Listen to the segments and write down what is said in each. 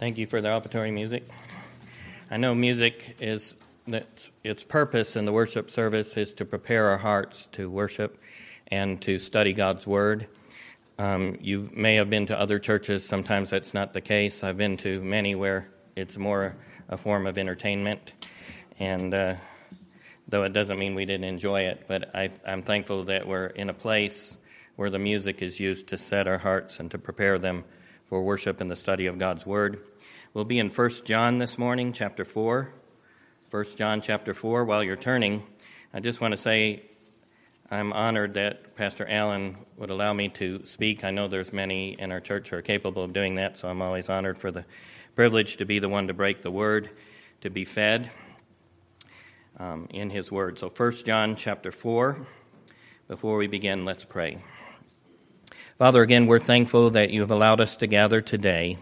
Thank you for the opportunity, music. I know music is that its purpose in the worship service is to prepare our hearts to worship and to study God's Word. Um, you may have been to other churches. Sometimes that's not the case. I've been to many where it's more a form of entertainment, and uh, though it doesn't mean we didn't enjoy it, but I, I'm thankful that we're in a place where the music is used to set our hearts and to prepare them for worship and the study of God's Word. We'll be in 1 John this morning, chapter 4. 1 John chapter 4. While you're turning, I just want to say I'm honored that Pastor Allen would allow me to speak. I know there's many in our church who are capable of doing that, so I'm always honored for the privilege to be the one to break the word, to be fed um, in his word. So 1 John chapter 4. Before we begin, let's pray. Father, again, we're thankful that you have allowed us to gather today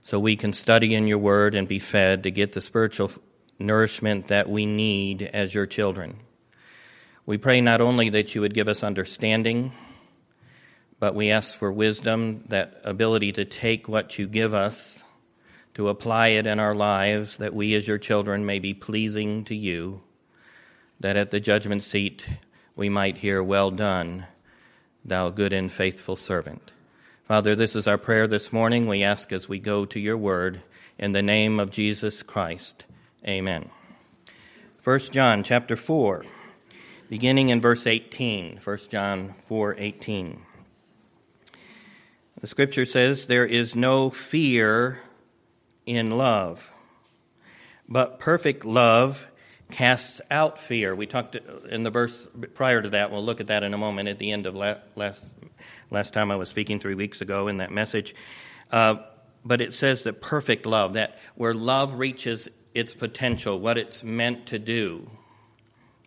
so we can study in your word and be fed to get the spiritual nourishment that we need as your children. We pray not only that you would give us understanding, but we ask for wisdom, that ability to take what you give us, to apply it in our lives, that we as your children may be pleasing to you, that at the judgment seat we might hear, Well done thou good and faithful servant. Father, this is our prayer this morning. We ask as we go to your word in the name of Jesus Christ. Amen. 1 John chapter 4, beginning in verse 18. 1 John 4 18. The scripture says, There is no fear in love, but perfect love casts out fear. We talked in the verse prior to that. We'll look at that in a moment at the end of last, last time I was speaking three weeks ago in that message. Uh, but it says that perfect love, that where love reaches its potential, what it's meant to do.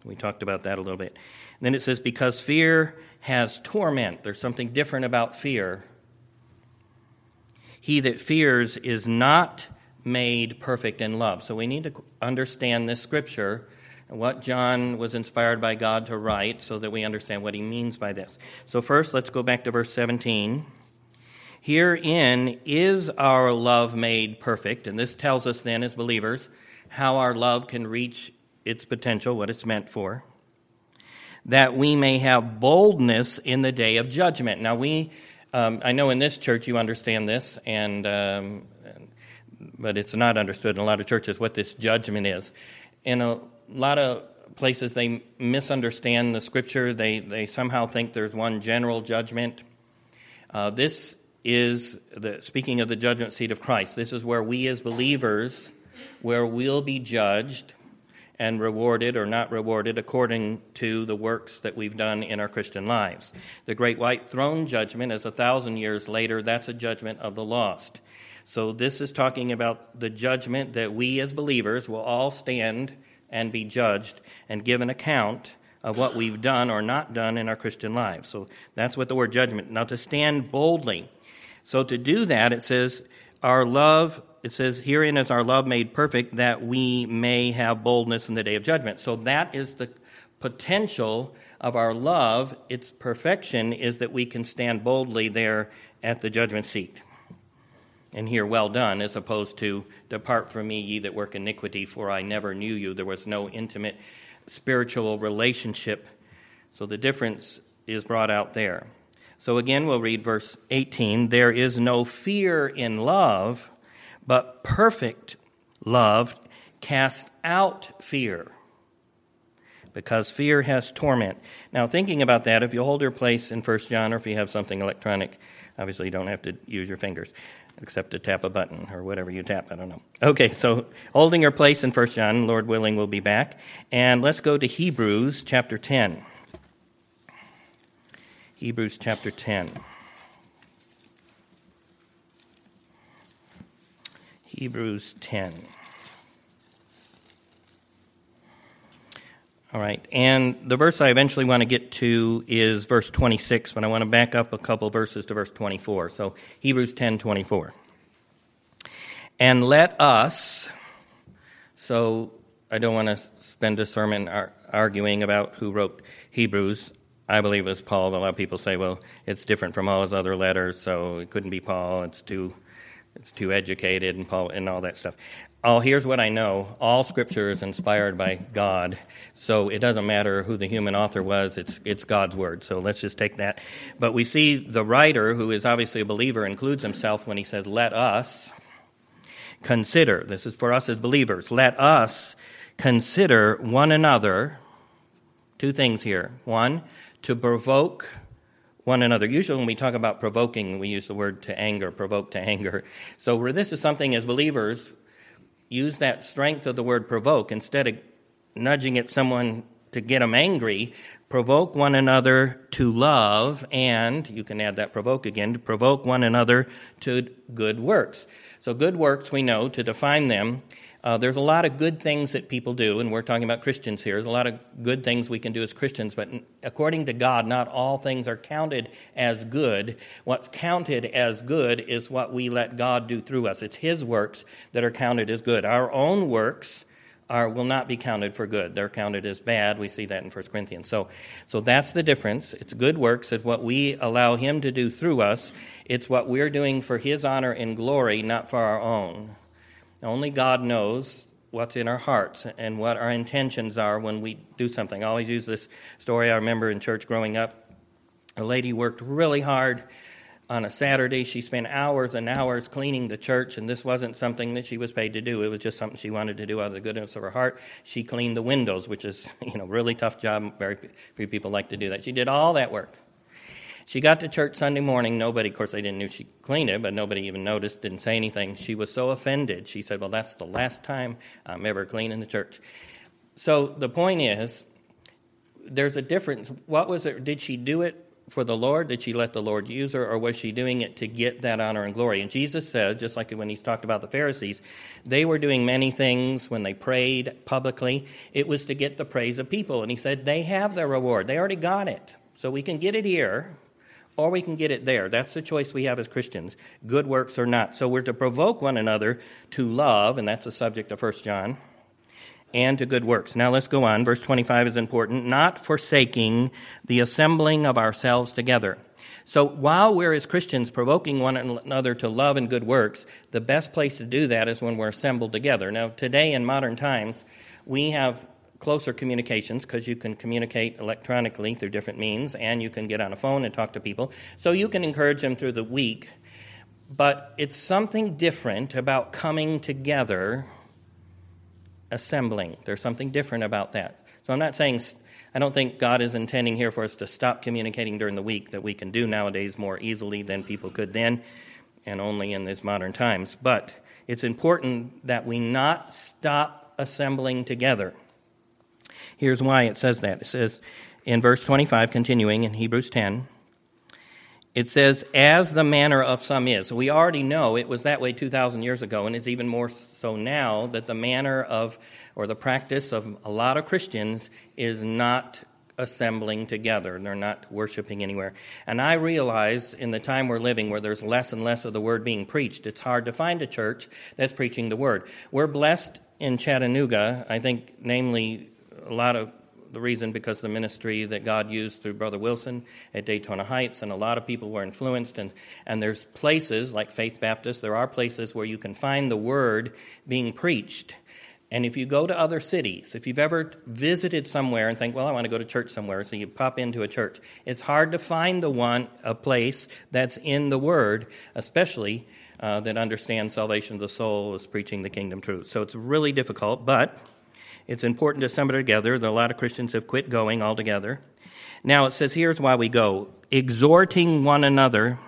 We talked about that a little bit. And then it says, because fear has torment. There's something different about fear. He that fears is not made perfect in love. So we need to understand this scripture and what John was inspired by God to write so that we understand what he means by this. So, first, let's go back to verse 17. Herein is our love made perfect, and this tells us then, as believers, how our love can reach its potential, what it's meant for, that we may have boldness in the day of judgment. Now, we, um, I know in this church you understand this, and um, but it's not understood in a lot of churches what this judgment is. In a lot of places, they misunderstand the scripture. They, they somehow think there's one general judgment. Uh, this is, the, speaking of the judgment seat of Christ, this is where we as believers, where we'll be judged and rewarded or not rewarded according to the works that we've done in our Christian lives. The great white throne judgment is a thousand years later. That's a judgment of the lost. So, this is talking about the judgment that we as believers will all stand and be judged and give an account of what we've done or not done in our Christian lives. So, that's what the word judgment. Now, to stand boldly. So, to do that, it says, Our love, it says, Herein is our love made perfect, that we may have boldness in the day of judgment. So, that is the potential of our love. Its perfection is that we can stand boldly there at the judgment seat and hear, well done, as opposed to, depart from me, ye that work iniquity, for I never knew you. There was no intimate spiritual relationship. So the difference is brought out there. So again, we'll read verse 18. There is no fear in love, but perfect love casts out fear, because fear has torment. Now, thinking about that, if you hold your place in First John, or if you have something electronic, obviously you don't have to use your fingers except to tap a button or whatever you tap. I don't know. Okay, so holding our place in First John, Lord willing, we'll be back. And let's go to Hebrews chapter 10. Hebrews chapter 10. Hebrews 10. All right, and the verse I eventually want to get to is verse 26, but I want to back up a couple verses to verse 24. So Hebrews 10 24. And let us, so I don't want to spend a sermon ar- arguing about who wrote Hebrews. I believe it was Paul. A lot of people say, well, it's different from all his other letters, so it couldn't be Paul. It's too it's too educated and, Paul and all that stuff. Oh, here's what I know all scripture is inspired by God, so it doesn't matter who the human author was, it's, it's God's word. So let's just take that. But we see the writer, who is obviously a believer, includes himself when he says, Let us consider. This is for us as believers. Let us consider one another. Two things here. One, to provoke one another. Usually, when we talk about provoking, we use the word to anger, provoke to anger. So, where this is something as believers, use that strength of the word provoke instead of nudging at someone to get them angry. Provoke one another to love, and you can add that provoke again to provoke one another to good works. So, good works, we know, to define them, uh, there's a lot of good things that people do, and we're talking about Christians here. There's a lot of good things we can do as Christians, but according to God, not all things are counted as good. What's counted as good is what we let God do through us. It's His works that are counted as good. Our own works are, will not be counted for good. They're counted as bad. We see that in 1 Corinthians. So, so that's the difference. It's good works. It's what we allow Him to do through us. It's what we're doing for His honor and glory, not for our own. Only God knows what's in our hearts and what our intentions are when we do something. I always use this story I remember in church growing up. A lady worked really hard on a Saturday. She spent hours and hours cleaning the church, and this wasn't something that she was paid to do. It was just something she wanted to do out of the goodness of her heart. She cleaned the windows, which is, you know, really tough job. Very few people like to do that. She did all that work. She got to church Sunday morning. Nobody, of course, they didn't know she cleaned it, but nobody even noticed, didn't say anything. She was so offended. She said, Well, that's the last time I'm ever cleaning the church. So the point is, there's a difference. What was it? Did she do it for the Lord? Did she let the Lord use her, or was she doing it to get that honor and glory? And Jesus said, just like when he talked about the Pharisees, they were doing many things when they prayed publicly. It was to get the praise of people. And he said, they have their reward. They already got it. So we can get it here, or we can get it there. That's the choice we have as Christians good works or not. So we're to provoke one another to love, and that's the subject of 1 John, and to good works. Now let's go on. Verse 25 is important. Not forsaking the assembling of ourselves together. So while we're as Christians provoking one another to love and good works, the best place to do that is when we're assembled together. Now, today in modern times, we have closer communications because you can communicate electronically through different means and you can get on a phone and talk to people. So you can encourage them through the week. But it's something different about coming together, assembling. There's something different about that. So I'm not saying, I don't think God is intending here for us to stop communicating during the week that we can do nowadays more easily than people could then and only in these modern times. But it's important that we not stop assembling together. Here's why it says that. It says in verse 25, continuing in Hebrews 10, it says, as the manner of some is. We already know it was that way 2,000 years ago, and it's even more so now that the manner of, or the practice of a lot of Christians is not assembling together. They're not worshiping anywhere. And I realize in the time we're living where there's less and less of the word being preached, it's hard to find a church that's preaching the word. We're blessed in Chattanooga, I think, namely a lot of the reason because the ministry that God used through Brother Wilson at Daytona Heights, and a lot of people were influenced. And, and there's places like Faith Baptist, there are places where you can find the word being preached. And if you go to other cities, if you've ever visited somewhere and think, well, I want to go to church somewhere, so you pop into a church, it's hard to find the one, a place that's in the Word, especially uh, that understands salvation of the soul, is preaching the kingdom truth. So it's really difficult, but it's important to assemble together. A lot of Christians have quit going altogether. Now it says, here's why we go exhorting one another.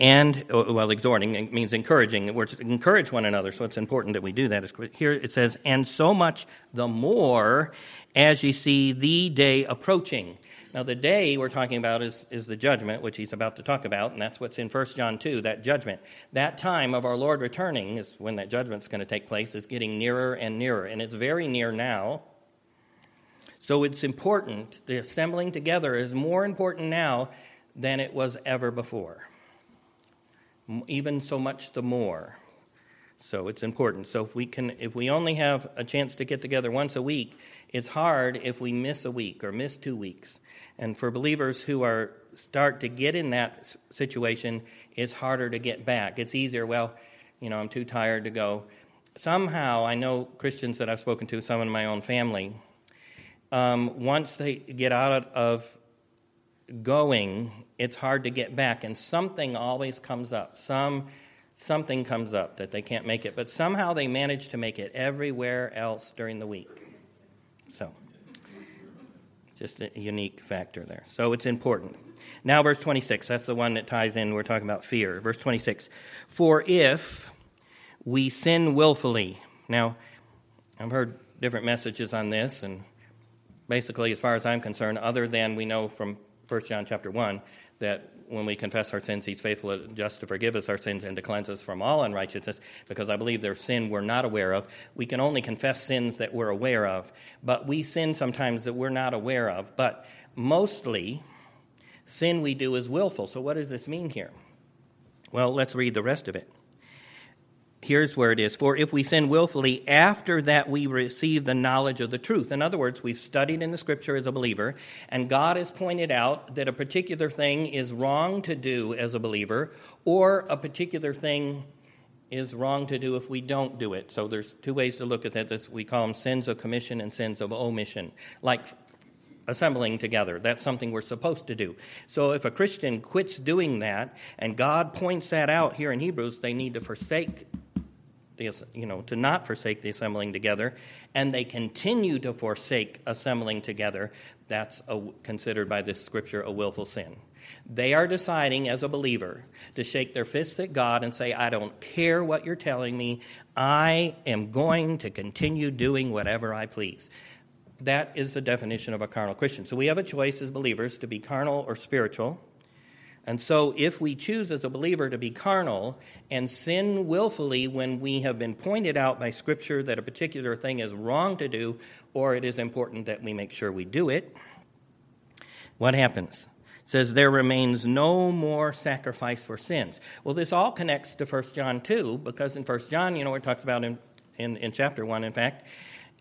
And, oh, well, exhorting means encouraging. We're to encourage one another, so it's important that we do that. Here it says, and so much the more as you see the day approaching. Now, the day we're talking about is, is the judgment, which he's about to talk about, and that's what's in 1 John 2, that judgment. That time of our Lord returning is when that judgment's going to take place, is getting nearer and nearer, and it's very near now. So it's important. The assembling together is more important now than it was ever before. Even so much the more. So it's important. So if we can if we only have a chance to get together once a week, it's hard if we miss a week or miss two weeks. And for believers who are start to get in that situation, it's harder to get back. It's easier, well, you know, I'm too tired to go. Somehow, I know Christians that I've spoken to, some in my own family, um, once they get out of going, it's hard to get back, and something always comes up. Some something comes up that they can't make it, but somehow they manage to make it everywhere else during the week. Just a unique factor there. So it's important. Now, verse 26, that's the one that ties in. We're talking about fear. Verse 26 For if we sin willfully. Now, I've heard different messages on this, and basically, as far as I'm concerned, other than we know from 1 John chapter 1 that when we confess our sins, He's faithful and just to forgive us our sins and to cleanse us from all unrighteousness, because I believe there's sin we're not aware of. We can only confess sins that we're aware of, but we sin sometimes that we're not aware of. But mostly, sin we do is willful. So, what does this mean here? Well, let's read the rest of it here's where it is For if we sin willfully after that we receive the knowledge of the truth. In other words, we've studied in the scripture as a believer, and God has pointed out that a particular thing is wrong to do as a believer, or a particular thing is wrong to do if we don't do it. So there's two ways to look at that. We call them sins of commission and sins of omission. Like assembling together. That's something we're supposed to do. So if a Christian quits doing that, and God points that out here in Hebrews, they need to forsake the, you know, to not forsake the assembling together, and they continue to forsake assembling together, that's a, considered by this scripture a willful sin. They are deciding as a believer to shake their fists at God and say, I don't care what you're telling me, I am going to continue doing whatever I please. That is the definition of a carnal Christian. So we have a choice as believers to be carnal or spiritual. And so, if we choose as a believer to be carnal and sin willfully when we have been pointed out by Scripture that a particular thing is wrong to do, or it is important that we make sure we do it, what happens? It says, There remains no more sacrifice for sins. Well, this all connects to 1 John 2, because in 1 John, you know, it talks about in, in, in chapter 1, in fact,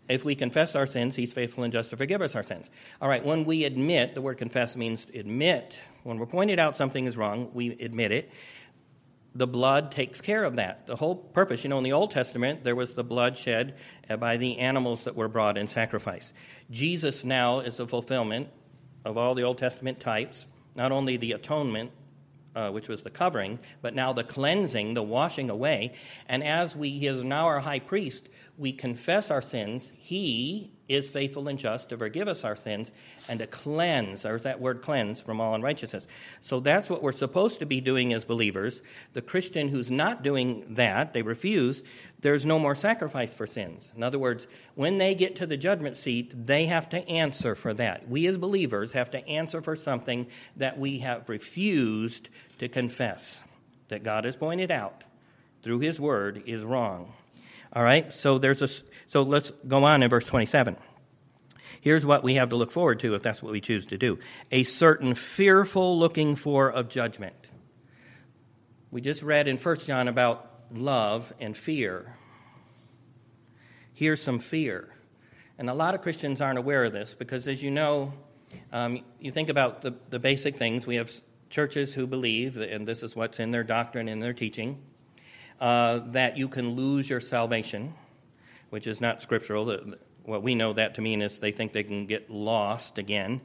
if we confess our sins, he's faithful and just to forgive us our sins. All right, when we admit, the word confess means admit when we're pointed out something is wrong, we admit it. The blood takes care of that. The whole purpose, you know, in the Old Testament, there was the blood shed by the animals that were brought in sacrifice. Jesus now is the fulfillment of all the Old Testament types, not only the atonement, uh, which was the covering, but now the cleansing, the washing away. And as we, he is now our high priest, we confess our sins. He is faithful and just to forgive us our sins and to cleanse. There's that word cleanse from all unrighteousness. So that's what we're supposed to be doing as believers. The Christian who's not doing that, they refuse, there's no more sacrifice for sins. In other words, when they get to the judgment seat, they have to answer for that. We as believers have to answer for something that we have refused to confess, that God has pointed out through His Word is wrong. All right, so there's a so let's go on in verse 27. Here's what we have to look forward to if that's what we choose to do: a certain fearful looking for of judgment. We just read in 1 John about love and fear. Here's some fear. And a lot of Christians aren't aware of this because, as you know, um, you think about the, the basic things. We have churches who believe, and this is what's in their doctrine and their teaching, uh, that you can lose your salvation, which is not scriptural. What we know that to mean is they think they can get lost again,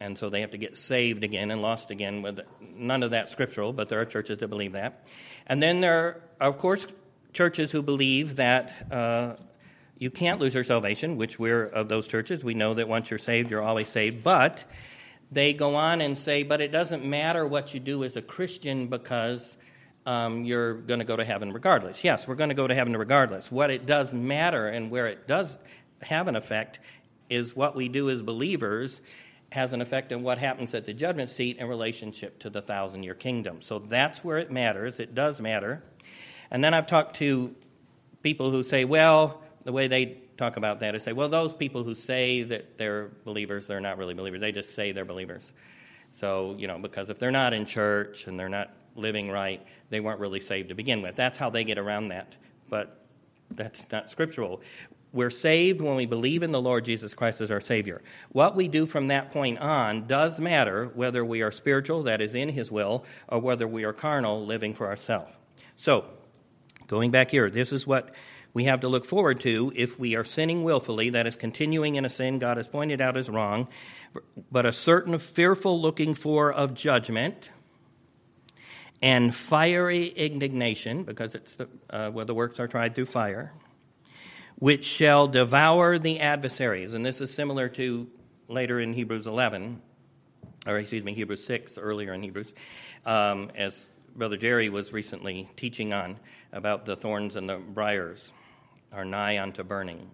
and so they have to get saved again and lost again. With none of that scriptural, but there are churches that believe that. And then there are, of course, churches who believe that uh, you can't lose your salvation, which we're of those churches. We know that once you're saved, you're always saved. But they go on and say, but it doesn't matter what you do as a Christian because um, you're going to go to heaven regardless. Yes, we're going to go to heaven regardless. What it does matter and where it does have an effect is what we do as believers has an effect on what happens at the judgment seat in relationship to the thousand year kingdom. So that's where it matters. It does matter. And then I've talked to people who say, well, the way they talk about that is say, well, those people who say that they're believers, they're not really believers. They just say they're believers. So, you know, because if they're not in church and they're not living right, they weren't really saved to begin with. That's how they get around that but that's not scriptural. We're saved when we believe in the Lord Jesus Christ as our Savior. What we do from that point on does matter whether we are spiritual, that is in His will, or whether we are carnal, living for ourselves. So, going back here, this is what we have to look forward to if we are sinning willfully, that is, continuing in a sin God has pointed out as wrong, but a certain fearful looking for of judgment and fiery indignation, because it's the, uh, where the works are tried through fire, which shall devour the adversaries. And this is similar to later in Hebrews 11, or excuse me, Hebrews 6, earlier in Hebrews, um, as Brother Jerry was recently teaching on about the thorns and the briars are nigh unto burning.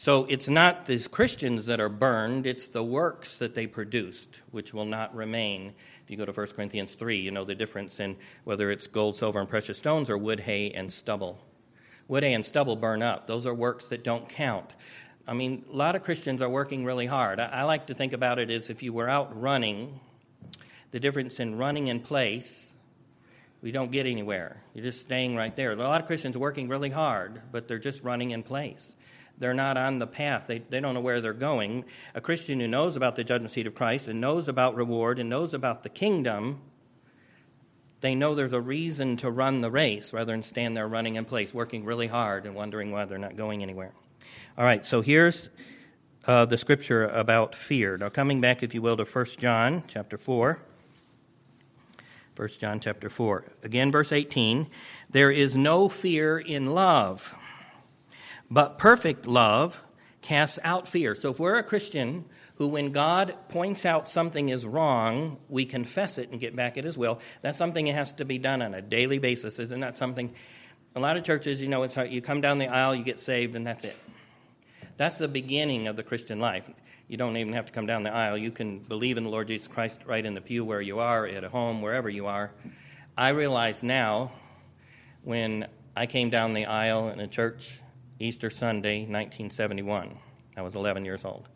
So it's not these Christians that are burned, it's the works that they produced, which will not remain. If you go to 1 Corinthians 3, you know the difference in whether it's gold, silver, and precious stones or wood, hay, and stubble. Wood, hay, and stubble burn up. Those are works that don't count. I mean, a lot of Christians are working really hard. I, I like to think about it as if you were out running, the difference in running in place we don't get anywhere. You're just staying right there. A lot of Christians are working really hard, but they're just running in place. They're not on the path. They, they don't know where they're going. A Christian who knows about the judgment seat of Christ and knows about reward and knows about the kingdom, they know there's a reason to run the race rather than stand there running in place, working really hard and wondering why they're not going anywhere. All right, so here's uh, the scripture about fear. Now, coming back, if you will, to 1 John chapter 4. 1 John chapter 4. Again, verse 18. There is no fear in love but perfect love casts out fear. So if we're a Christian who, when God points out something is wrong, we confess it and get back at His will, that's something that has to be done on a daily basis. Isn't that something? A lot of churches, you know, it's how you come down the aisle, you get saved, and that's it. That's the beginning of the Christian life. You don't even have to come down the aisle. You can believe in the Lord Jesus Christ right in the pew where you are, at home, wherever you are. I realize now when I came down the aisle in a church Easter Sunday, 1971. I was 11 years old.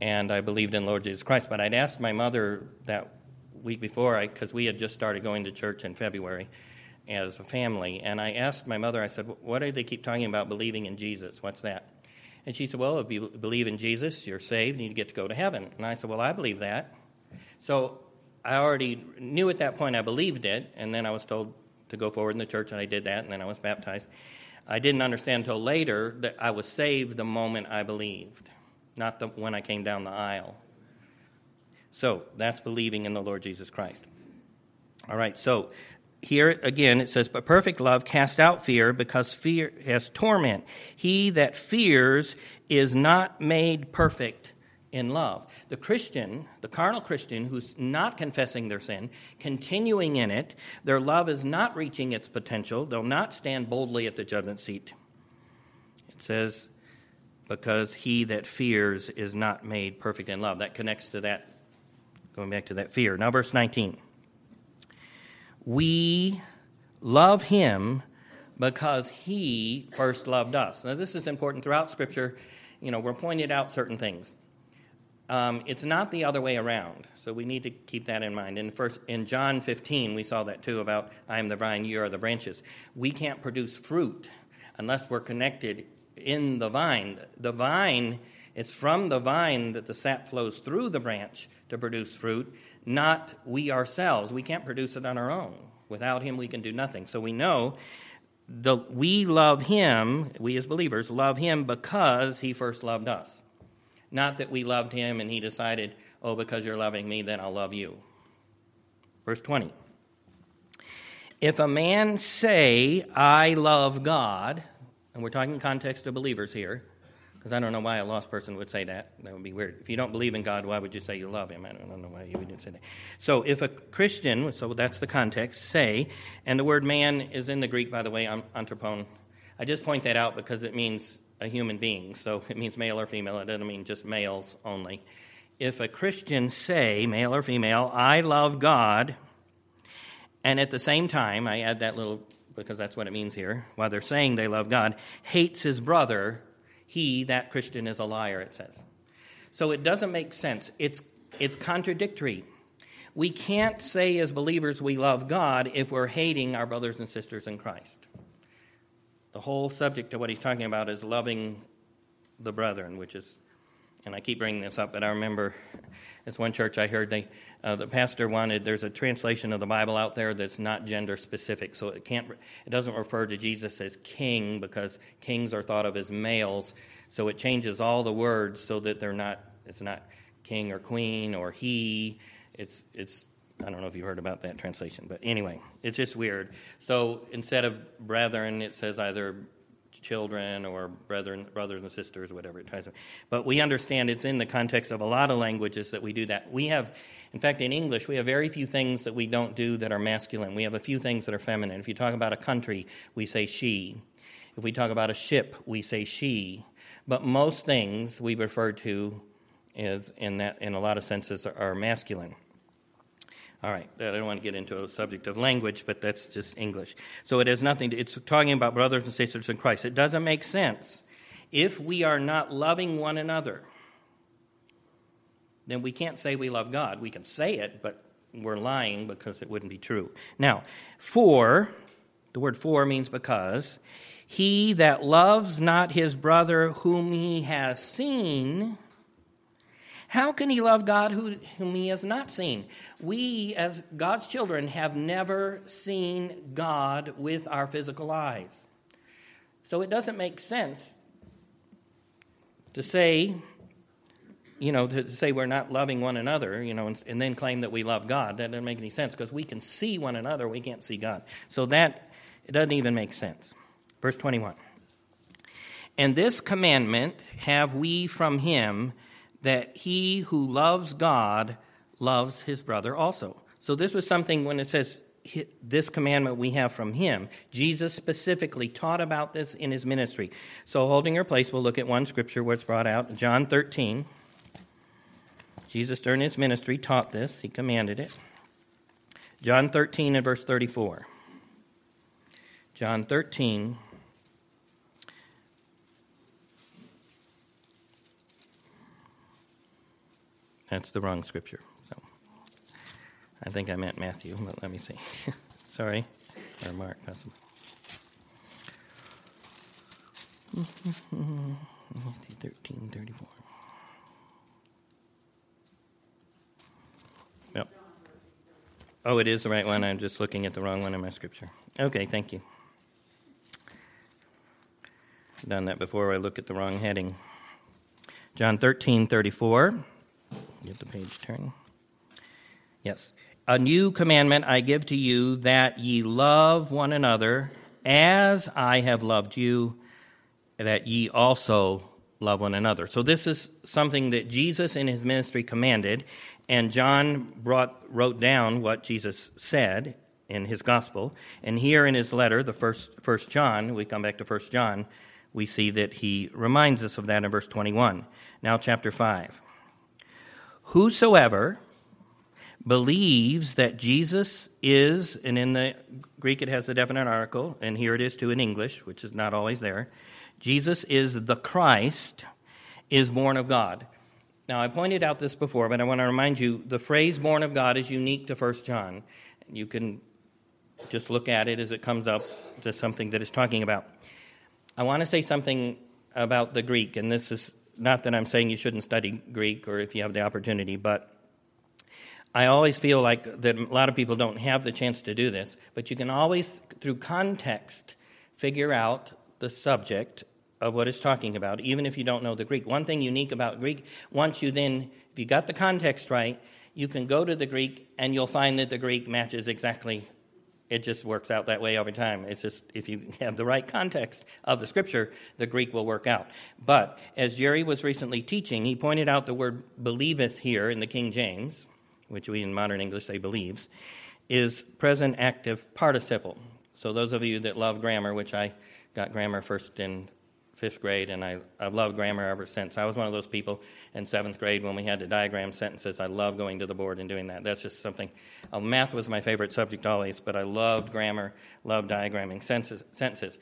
And I believed in Lord Jesus Christ. But I'd asked my mother that week before, because we had just started going to church in February as a family. And I asked my mother, I said, What do they keep talking about believing in Jesus? What's that? And she said, Well, if you believe in Jesus, you're saved and you get to go to heaven. And I said, Well, I believe that. So I already knew at that point I believed it. And then I was told to go forward in the church, and I did that. And then I was baptized. I didn't understand until later that I was saved the moment I believed, not the, when I came down the aisle. So that's believing in the Lord Jesus Christ. All right, so here again it says, But perfect love casts out fear because fear has torment. He that fears is not made perfect in love. The Christian, the carnal Christian who's not confessing their sin, continuing in it, their love is not reaching its potential. They'll not stand boldly at the judgment seat. It says, because he that fears is not made perfect in love. That connects to that, going back to that fear. Now, verse 19. We love him because he first loved us. Now, this is important throughout Scripture. You know, we're pointed out certain things. Um, it's not the other way around. So we need to keep that in mind. In, first, in John 15, we saw that too about I am the vine, you are the branches. We can't produce fruit unless we're connected in the vine. The vine, it's from the vine that the sap flows through the branch to produce fruit, not we ourselves. We can't produce it on our own. Without Him, we can do nothing. So we know the, we love Him, we as believers love Him because He first loved us. Not that we loved him and he decided, oh, because you're loving me, then I'll love you. Verse 20. If a man say, I love God, and we're talking context of believers here, because I don't know why a lost person would say that. That would be weird. If you don't believe in God, why would you say you love Him? I don't know why you would say that. So, if a Christian, so that's the context, say, and the word man is in the Greek, by the way, anthropon. I just point that out because it means a human being, so it means male or female. It doesn't mean just males only. If a Christian say, male or female, I love God, and at the same time, I add that little because that's what it means here, while they're saying they love God, hates his brother, he, that Christian, is a liar, it says. So it doesn't make sense. It's, it's contradictory. We can't say as believers we love God if we're hating our brothers and sisters in Christ. The whole subject of what he's talking about is loving the brethren, which is, and I keep bringing this up, but I remember it's one church I heard they, uh, the pastor wanted. There's a translation of the Bible out there that's not gender specific, so it can't, it doesn't refer to Jesus as king because kings are thought of as males. So it changes all the words so that they're not. It's not king or queen or he. It's it's I don't know if you heard about that translation, but anyway, it's just weird. So instead of brethren, it says either children or brethren, brothers and sisters, whatever it tries to. But we understand it's in the context of a lot of languages that we do that. We have, in fact, in English, we have very few things that we don't do that are masculine. We have a few things that are feminine. If you talk about a country, we say she. If we talk about a ship, we say she. But most things we refer to is in that, in a lot of senses, are masculine. All right, I don't want to get into a subject of language, but that's just English. So it has nothing to, it's talking about brothers and sisters in Christ. It doesn't make sense. If we are not loving one another, then we can't say we love God. We can say it, but we're lying because it wouldn't be true. Now, for, the word for means because, he that loves not his brother whom he has seen how can he love God who, whom he has not seen? We, as God's children, have never seen God with our physical eyes. So it doesn't make sense to say, you know, to say we're not loving one another, you know, and, and then claim that we love God. That doesn't make any sense because we can see one another, we can't see God. So that it doesn't even make sense. Verse 21. And this commandment have we from him that he who loves God loves his brother also. So this was something when it says this commandment we have from him. Jesus specifically taught about this in his ministry. So, holding your place, we'll look at one scripture where it's brought out John 13. Jesus, during his ministry, taught this, he commanded it. John 13 and verse 34. John 13 That's the wrong scripture. So I think I meant Matthew, but let me see. Sorry. Or Mark, possibly. Matthew 13, 34. Yep. Oh, it is the right one. I'm just looking at the wrong one in my scripture. Okay, thank you. Done that before. I look at the wrong heading. John 13, 34. Get the page turn. Yes. A new commandment I give to you that ye love one another as I have loved you, that ye also love one another. So this is something that Jesus in his ministry commanded, and John brought, wrote down what Jesus said in his gospel. And here in his letter, the first, first John, we come back to First John, we see that he reminds us of that in verse 21. Now, chapter 5. Whosoever believes that Jesus is, and in the Greek it has the definite article, and here it is too in English, which is not always there. Jesus is the Christ, is born of God. Now, I pointed out this before, but I want to remind you the phrase born of God is unique to 1 John. You can just look at it as it comes up to something that it's talking about. I want to say something about the Greek, and this is not that I'm saying you shouldn't study Greek or if you have the opportunity, but I always feel like that a lot of people don't have the chance to do this, but you can always, through context, figure out the subject of what it's talking about, even if you don't know the Greek. One thing unique about Greek, once you then, if you got the context right, you can go to the Greek and you'll find that the Greek matches exactly it just works out that way every time. It's just if you have the right context of the scripture, the Greek will work out. But as Jerry was recently teaching, he pointed out the word believeth here in the King James, which we in modern English say believes, is present active participle. So those of you that love grammar, which I got grammar first in fifth grade, and I, I've loved grammar ever since. I was one of those people in seventh grade when we had to diagram sentences. I loved going to the board and doing that. That's just something. Uh, math was my favorite subject always, but I loved grammar, loved diagramming sentences.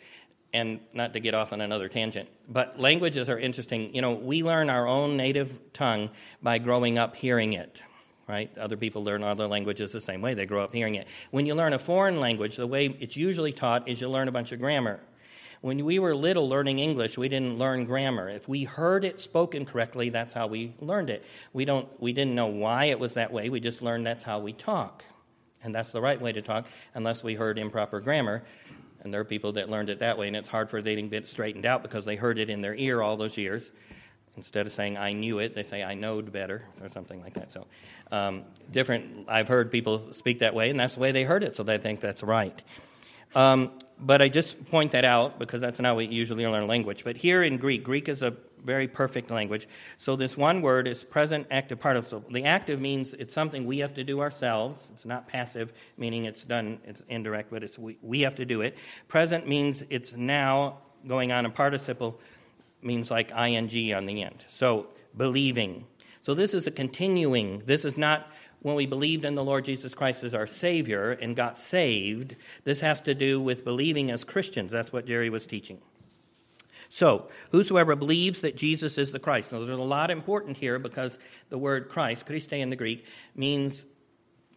And not to get off on another tangent, but languages are interesting. You know, we learn our own native tongue by growing up hearing it right? Other people learn other languages the same way. They grow up hearing it. When you learn a foreign language, the way it's usually taught is you learn a bunch of grammar. When we were little learning English, we didn't learn grammar. If we heard it spoken correctly, that's how we learned it. We, don't, we didn't know why it was that way, we just learned that's how we talk. And that's the right way to talk, unless we heard improper grammar. And there are people that learned it that way, and it's hard for them to get straightened out because they heard it in their ear all those years. Instead of saying I knew it, they say I knowed better or something like that. So, um, different. I've heard people speak that way, and that's the way they heard it, so they think that's right. Um, but I just point that out because that's not how we usually learn language. But here in Greek, Greek is a very perfect language. So this one word is present active participle. The active means it's something we have to do ourselves. It's not passive, meaning it's done, it's indirect, but it's we, we have to do it. Present means it's now going on, and participle means like ing on the end. So believing. So this is a continuing, this is not when we believed in the Lord Jesus Christ as our Savior and got saved. This has to do with believing as Christians. That's what Jerry was teaching. So, whosoever believes that Jesus is the Christ. Now, there's a lot important here because the word Christ, Christe in the Greek, means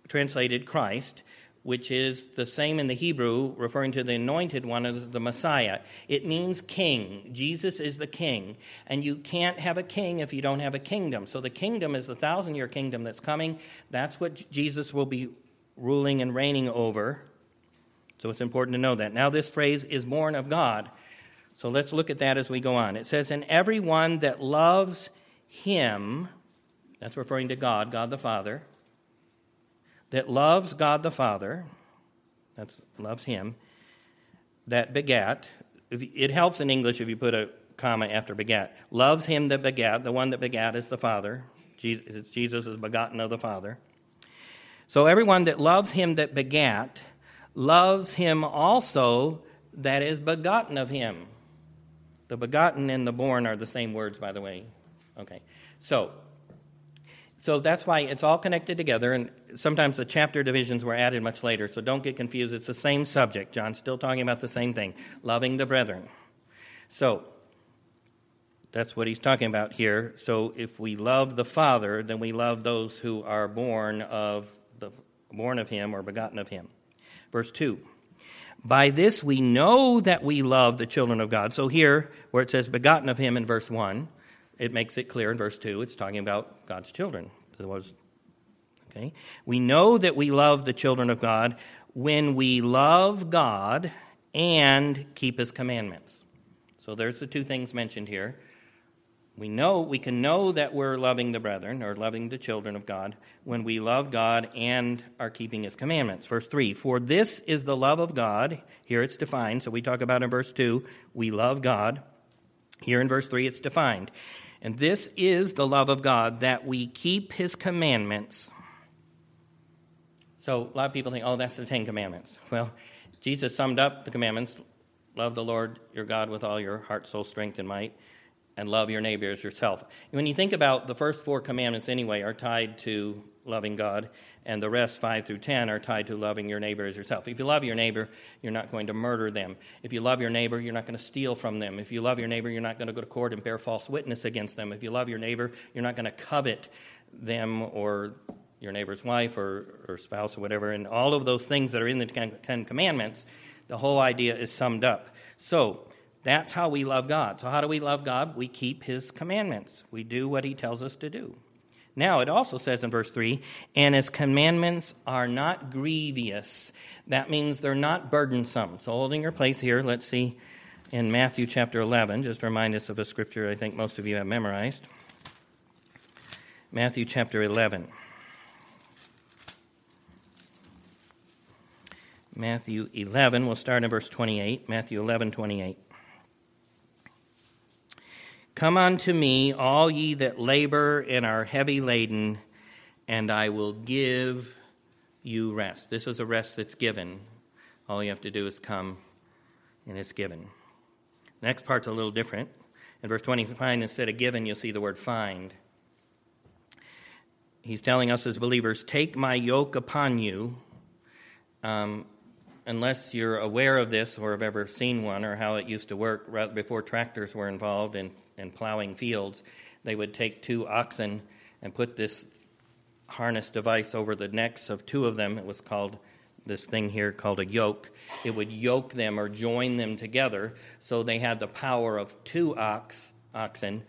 translated Christ, which is the same in the Hebrew, referring to the anointed one of the Messiah. It means king. Jesus is the king. And you can't have a king if you don't have a kingdom. So the kingdom is the thousand year kingdom that's coming. That's what Jesus will be ruling and reigning over. So it's important to know that. Now, this phrase is born of God. So let's look at that as we go on. It says, And everyone that loves him, that's referring to God, God the Father that loves God the Father, that loves Him, that begat. It helps in English if you put a comma after begat. Loves Him that begat. The one that begat is the Father. Jesus is begotten of the Father. So everyone that loves Him that begat loves Him also that is begotten of Him. The begotten and the born are the same words, by the way. Okay. So so that's why it's all connected together, and sometimes the chapter divisions were added much later, so don't get confused. It's the same subject. John's still talking about the same thing loving the brethren. So, that's what he's talking about here. So, if we love the Father, then we love those who are born of, the, born of him or begotten of him. Verse 2. By this we know that we love the children of God. So, here, where it says begotten of him in verse 1, it makes it clear in verse 2, it's talking about God's children. Okay? We know that we love the children of God when we love God and keep his commandments. So there's the two things mentioned here. We know we can know that we're loving the brethren or loving the children of God when we love God and are keeping his commandments. Verse 3 For this is the love of God. Here it's defined. So we talk about in verse 2, we love God. Here in verse 3, it's defined. And this is the love of God, that we keep his commandments. So a lot of people think, oh, that's the Ten Commandments. Well, Jesus summed up the commandments love the Lord your God with all your heart, soul, strength, and might, and love your neighbor as yourself. When you think about the first four commandments, anyway, are tied to loving God, and the rest, 5 through 10, are tied to loving your neighbor as yourself. If you love your neighbor, you're not going to murder them. If you love your neighbor, you're not going to steal from them. If you love your neighbor, you're not going to go to court and bear false witness against them. If you love your neighbor, you're not going to covet them or your neighbor's wife or, or spouse or whatever. And all of those things that are in the Ten Commandments, the whole idea is summed up. So, that's how we love God. So, how do we love God? We keep His commandments. We do what He tells us to do. Now, it also says in verse 3 and his commandments are not grievous. That means they're not burdensome. So, holding your place here, let's see in Matthew chapter 11, just remind us of a scripture I think most of you have memorized. Matthew chapter 11. Matthew 11, we'll start in verse 28. Matthew 11, 28. Come unto me, all ye that labor and are heavy laden, and I will give you rest. This is a rest that's given. All you have to do is come, and it's given. Next part's a little different. In verse 25, instead of given, you'll see the word find. He's telling us as believers, take my yoke upon you. Um, unless you're aware of this or have ever seen one or how it used to work before tractors were involved and and plowing fields, they would take two oxen and put this harness device over the necks of two of them. It was called this thing here called a yoke. It would yoke them or join them together so they had the power of two ox, oxen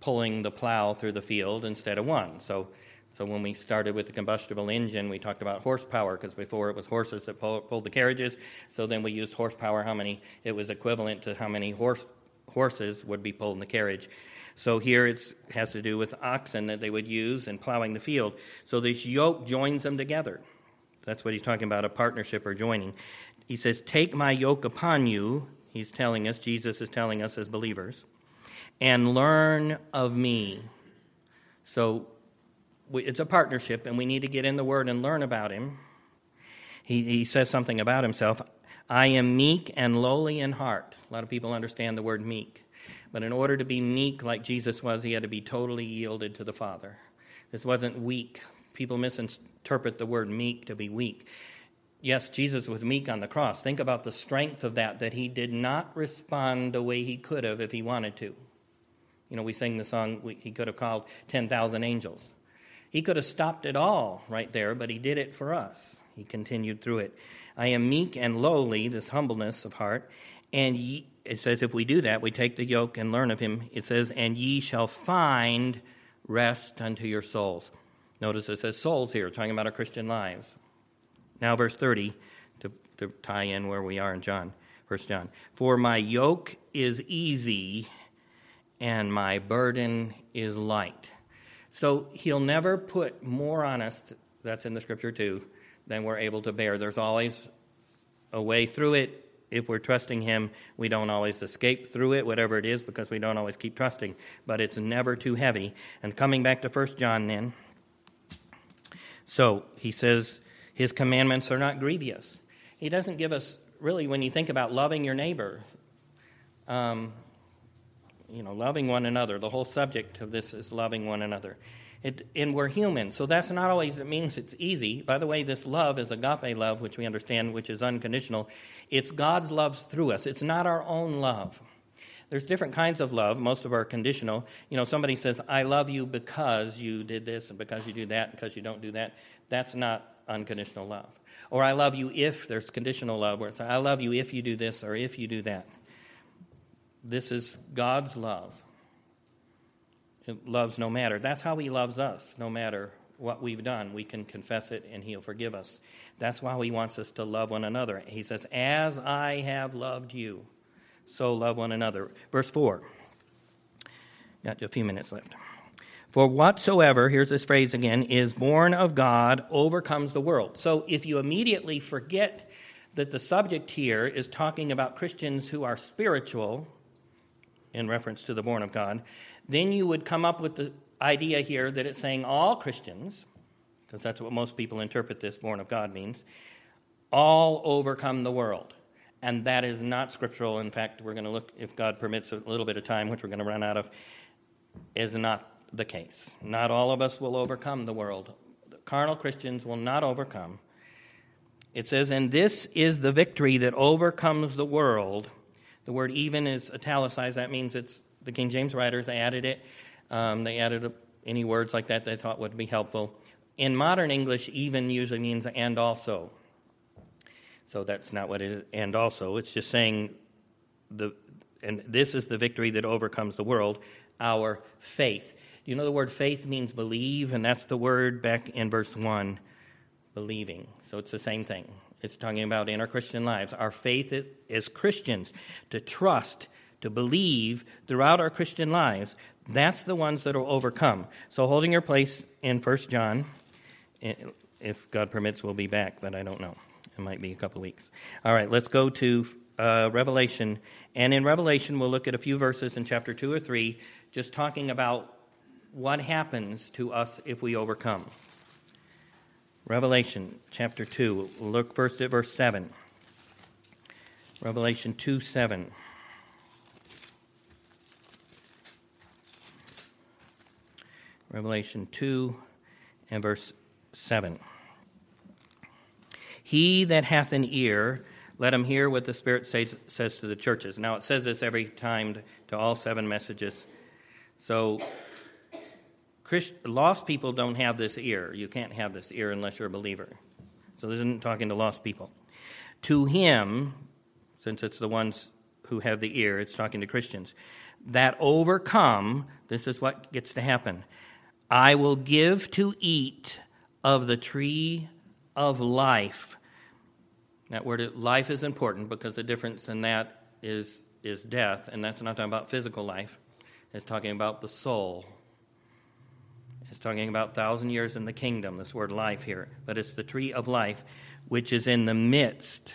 pulling the plow through the field instead of one. So, so when we started with the combustible engine, we talked about horsepower because before it was horses that pull, pulled the carriages. So then we used horsepower, how many, it was equivalent to how many horse, horses would be pulled in the carriage. So here it has to do with oxen that they would use in plowing the field. So this yoke joins them together. That's what he's talking about a partnership or joining. He says, Take my yoke upon you. He's telling us, Jesus is telling us as believers, and learn of me. So it's a partnership, and we need to get in the Word and learn about Him. He, he says something about Himself I am meek and lowly in heart. A lot of people understand the word meek. But in order to be meek like Jesus was, he had to be totally yielded to the Father. This wasn't weak. People misinterpret the word meek to be weak. Yes, Jesus was meek on the cross. Think about the strength of that, that he did not respond the way he could have if he wanted to. You know, we sing the song, he could have called 10,000 angels. He could have stopped it all right there, but he did it for us. He continued through it. I am meek and lowly, this humbleness of heart, and ye, it says if we do that, we take the yoke and learn of him. It says, and ye shall find rest unto your souls. Notice it says souls here, talking about our Christian lives. Now, verse 30, to, to tie in where we are in John, First John. For my yoke is easy and my burden is light. So he'll never put more on us, that's in the scripture too, than we're able to bear. There's always a way through it. If we're trusting him, we don't always escape through it, whatever it is, because we don't always keep trusting. But it's never too heavy. And coming back to First John then. So he says, His commandments are not grievous. He doesn't give us, really, when you think about loving your neighbor, um, you know, loving one another. The whole subject of this is loving one another. It, and we're human, so that's not always, it means it's easy. By the way, this love is agape love, which we understand, which is unconditional. It's God's love through us, it's not our own love. There's different kinds of love. Most of our conditional. You know, somebody says, I love you because you did this and because you do that, because you don't do that. That's not unconditional love. Or I love you if there's conditional love, where it's I love you if you do this or if you do that. This is God's love. Loves no matter. That's how He loves us, no matter what we've done. We can confess it and He'll forgive us. That's why He wants us to love one another. He says, As I have loved you so love one another. Verse 4. Got a few minutes left. For whatsoever, here's this phrase again, is born of God overcomes the world. So if you immediately forget that the subject here is talking about Christians who are spiritual, in reference to the born of God, then you would come up with the idea here that it's saying all Christians, because that's what most people interpret this born of God means, all overcome the world and that is not scriptural. In fact, we're going to look, if God permits a little bit of time, which we're going to run out of, is not the case. Not all of us will overcome the world. The carnal Christians will not overcome. It says, and this is the victory that overcomes the world. The word even is italicized. That means it's the King James writers added it. Um, they added any words like that they thought would be helpful. In modern English, even usually means and also. So that's not what it is. And also, it's just saying the and this is the victory that overcomes the world, our faith. You know the word faith means believe, and that's the word back in verse 1, believing. So it's the same thing. It's talking about in our Christian lives. Our faith as Christians, to trust, to believe throughout our Christian lives, that's the ones that will overcome. So holding your place in First John, if God permits, we'll be back, but I don't know. It might be a couple weeks. All right, let's go to uh, Revelation. And in Revelation, we'll look at a few verses in chapter 2 or 3, just talking about what happens to us if we overcome. Revelation chapter 2. We'll look first at verse 7. Revelation 2 7. Revelation 2 and verse 7. He that hath an ear, let him hear what the Spirit says, says to the churches. Now, it says this every time to all seven messages. So, Christ, lost people don't have this ear. You can't have this ear unless you're a believer. So this isn't talking to lost people. To him, since it's the ones who have the ear, it's talking to Christians, that overcome, this is what gets to happen. I will give to eat of the tree of life. That word life is important because the difference in that is, is death, and that's not talking about physical life. It's talking about the soul. Talking about thousand years in the kingdom, this word life here. But it's the tree of life, which is in the midst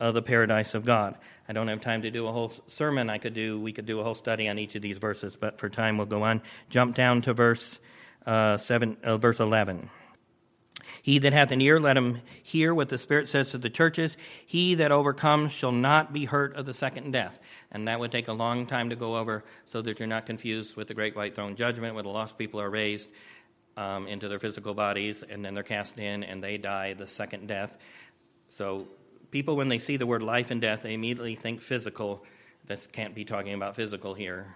of the paradise of God. I don't have time to do a whole sermon. I could do, we could do a whole study on each of these verses, but for time we'll go on. Jump down to verse uh, seven, uh, verse eleven. He that hath an ear, let him hear what the Spirit says to the churches. He that overcomes shall not be hurt of the second death. And that would take a long time to go over so that you're not confused with the great white throne judgment where the lost people are raised um, into their physical bodies and then they're cast in and they die the second death. So people, when they see the word life and death, they immediately think physical. This can't be talking about physical here.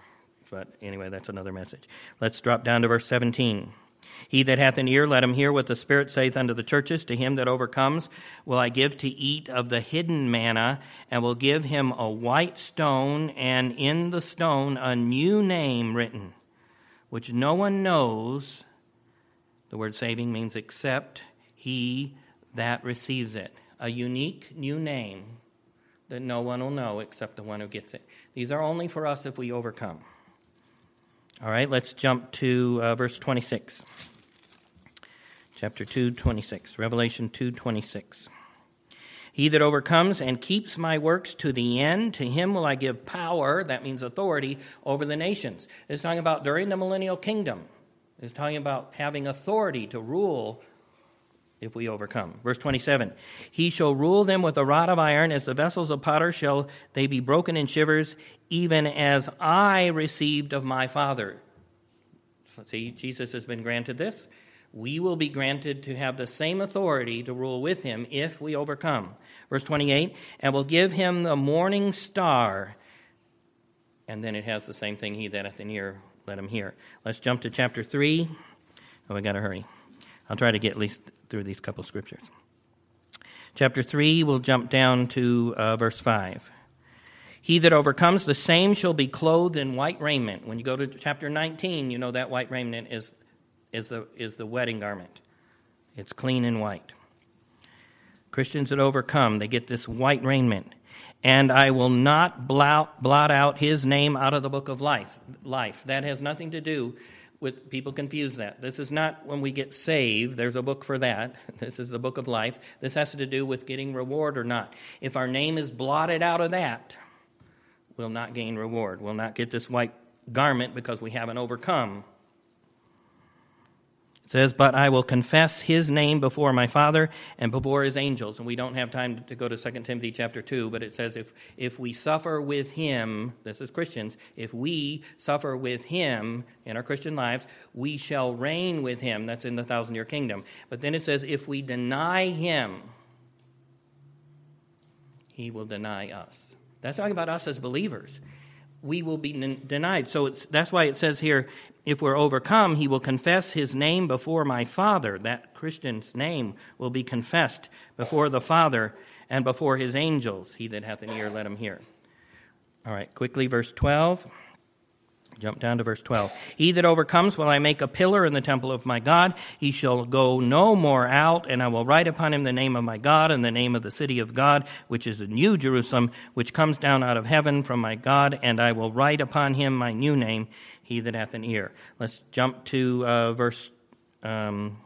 But anyway, that's another message. Let's drop down to verse 17. He that hath an ear, let him hear what the Spirit saith unto the churches. To him that overcomes will I give to eat of the hidden manna, and will give him a white stone, and in the stone a new name written, which no one knows. The word saving means except he that receives it a unique new name that no one will know except the one who gets it. These are only for us if we overcome. All right, let's jump to uh, verse 26. Chapter 2, 26. Revelation 2, 26. He that overcomes and keeps my works to the end, to him will I give power, that means authority, over the nations. It's talking about during the millennial kingdom. It's talking about having authority to rule if we overcome. Verse 27 He shall rule them with a rod of iron, as the vessels of potter shall they be broken in shivers, even as I received of my Father. See, Jesus has been granted this. We will be granted to have the same authority to rule with him if we overcome. Verse 28 And will give him the morning star. And then it has the same thing, he that hath an ear, let him hear. Let's jump to chapter 3. Oh, we got to hurry. I'll try to get at least through these couple scriptures. Chapter 3, we'll jump down to uh, verse 5. He that overcomes, the same shall be clothed in white raiment. When you go to chapter 19, you know that white raiment is, is, the, is the wedding garment. It's clean and white. Christians that overcome, they get this white raiment. And I will not blot, blot out his name out of the book of life. Life. That has nothing to do with people confuse that. This is not when we get saved. There's a book for that. This is the book of life. This has to do with getting reward or not. If our name is blotted out of that, we'll not gain reward. We'll not get this white garment because we haven't overcome says, But I will confess his name before my Father and before his angels. And we don't have time to go to 2 Timothy chapter 2, but it says, if, if we suffer with him, this is Christians, if we suffer with him in our Christian lives, we shall reign with him. That's in the thousand year kingdom. But then it says, if we deny him, he will deny us. That's talking about us as believers we will be denied. So that's why it says here, if we're overcome, he will confess his name before my Father. That Christian's name will be confessed before the Father and before his angels. He that hath an ear, let him hear. All right, quickly, verse 12. Jump down to verse 12. He that overcomes will I make a pillar in the temple of my God. He shall go no more out, and I will write upon him the name of my God and the name of the city of God, which is the new Jerusalem, which comes down out of heaven from my God, and I will write upon him my new name, he that hath an ear. Let's jump to uh, verse um,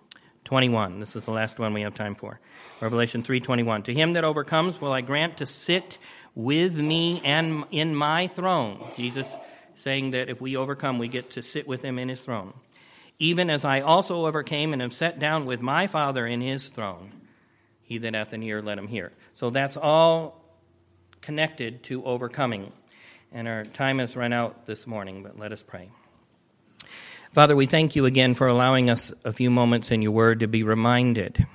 21. This is the last one we have time for. Revelation 3:21. To him that overcomes will I grant to sit with me and in my throne. Jesus saying that if we overcome, we get to sit with him in his throne. Even as I also overcame and am set down with my Father in his throne. He that hath an ear, let him hear. So that's all connected to overcoming. And our time has run out this morning, but let us pray. Father, we thank you again for allowing us a few moments in your word to be reminded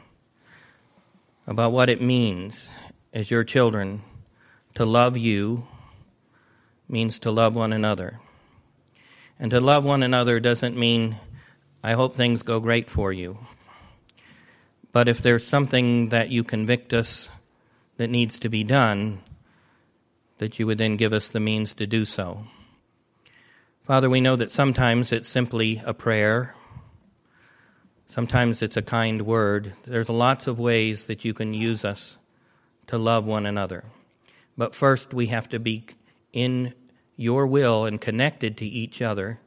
about what it means as your children to love you means to love one another. And to love one another doesn't mean, I hope things go great for you. But if there's something that you convict us that needs to be done, that you would then give us the means to do so. Father, we know that sometimes it's simply a prayer. Sometimes it's a kind word. There's lots of ways that you can use us to love one another. But first, we have to be in your will and connected to each other,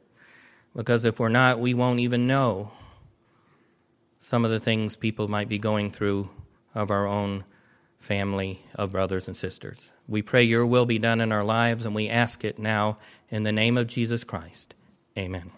because if we're not, we won't even know some of the things people might be going through of our own family of brothers and sisters. We pray your will be done in our lives, and we ask it now in the name of Jesus Christ. Amen.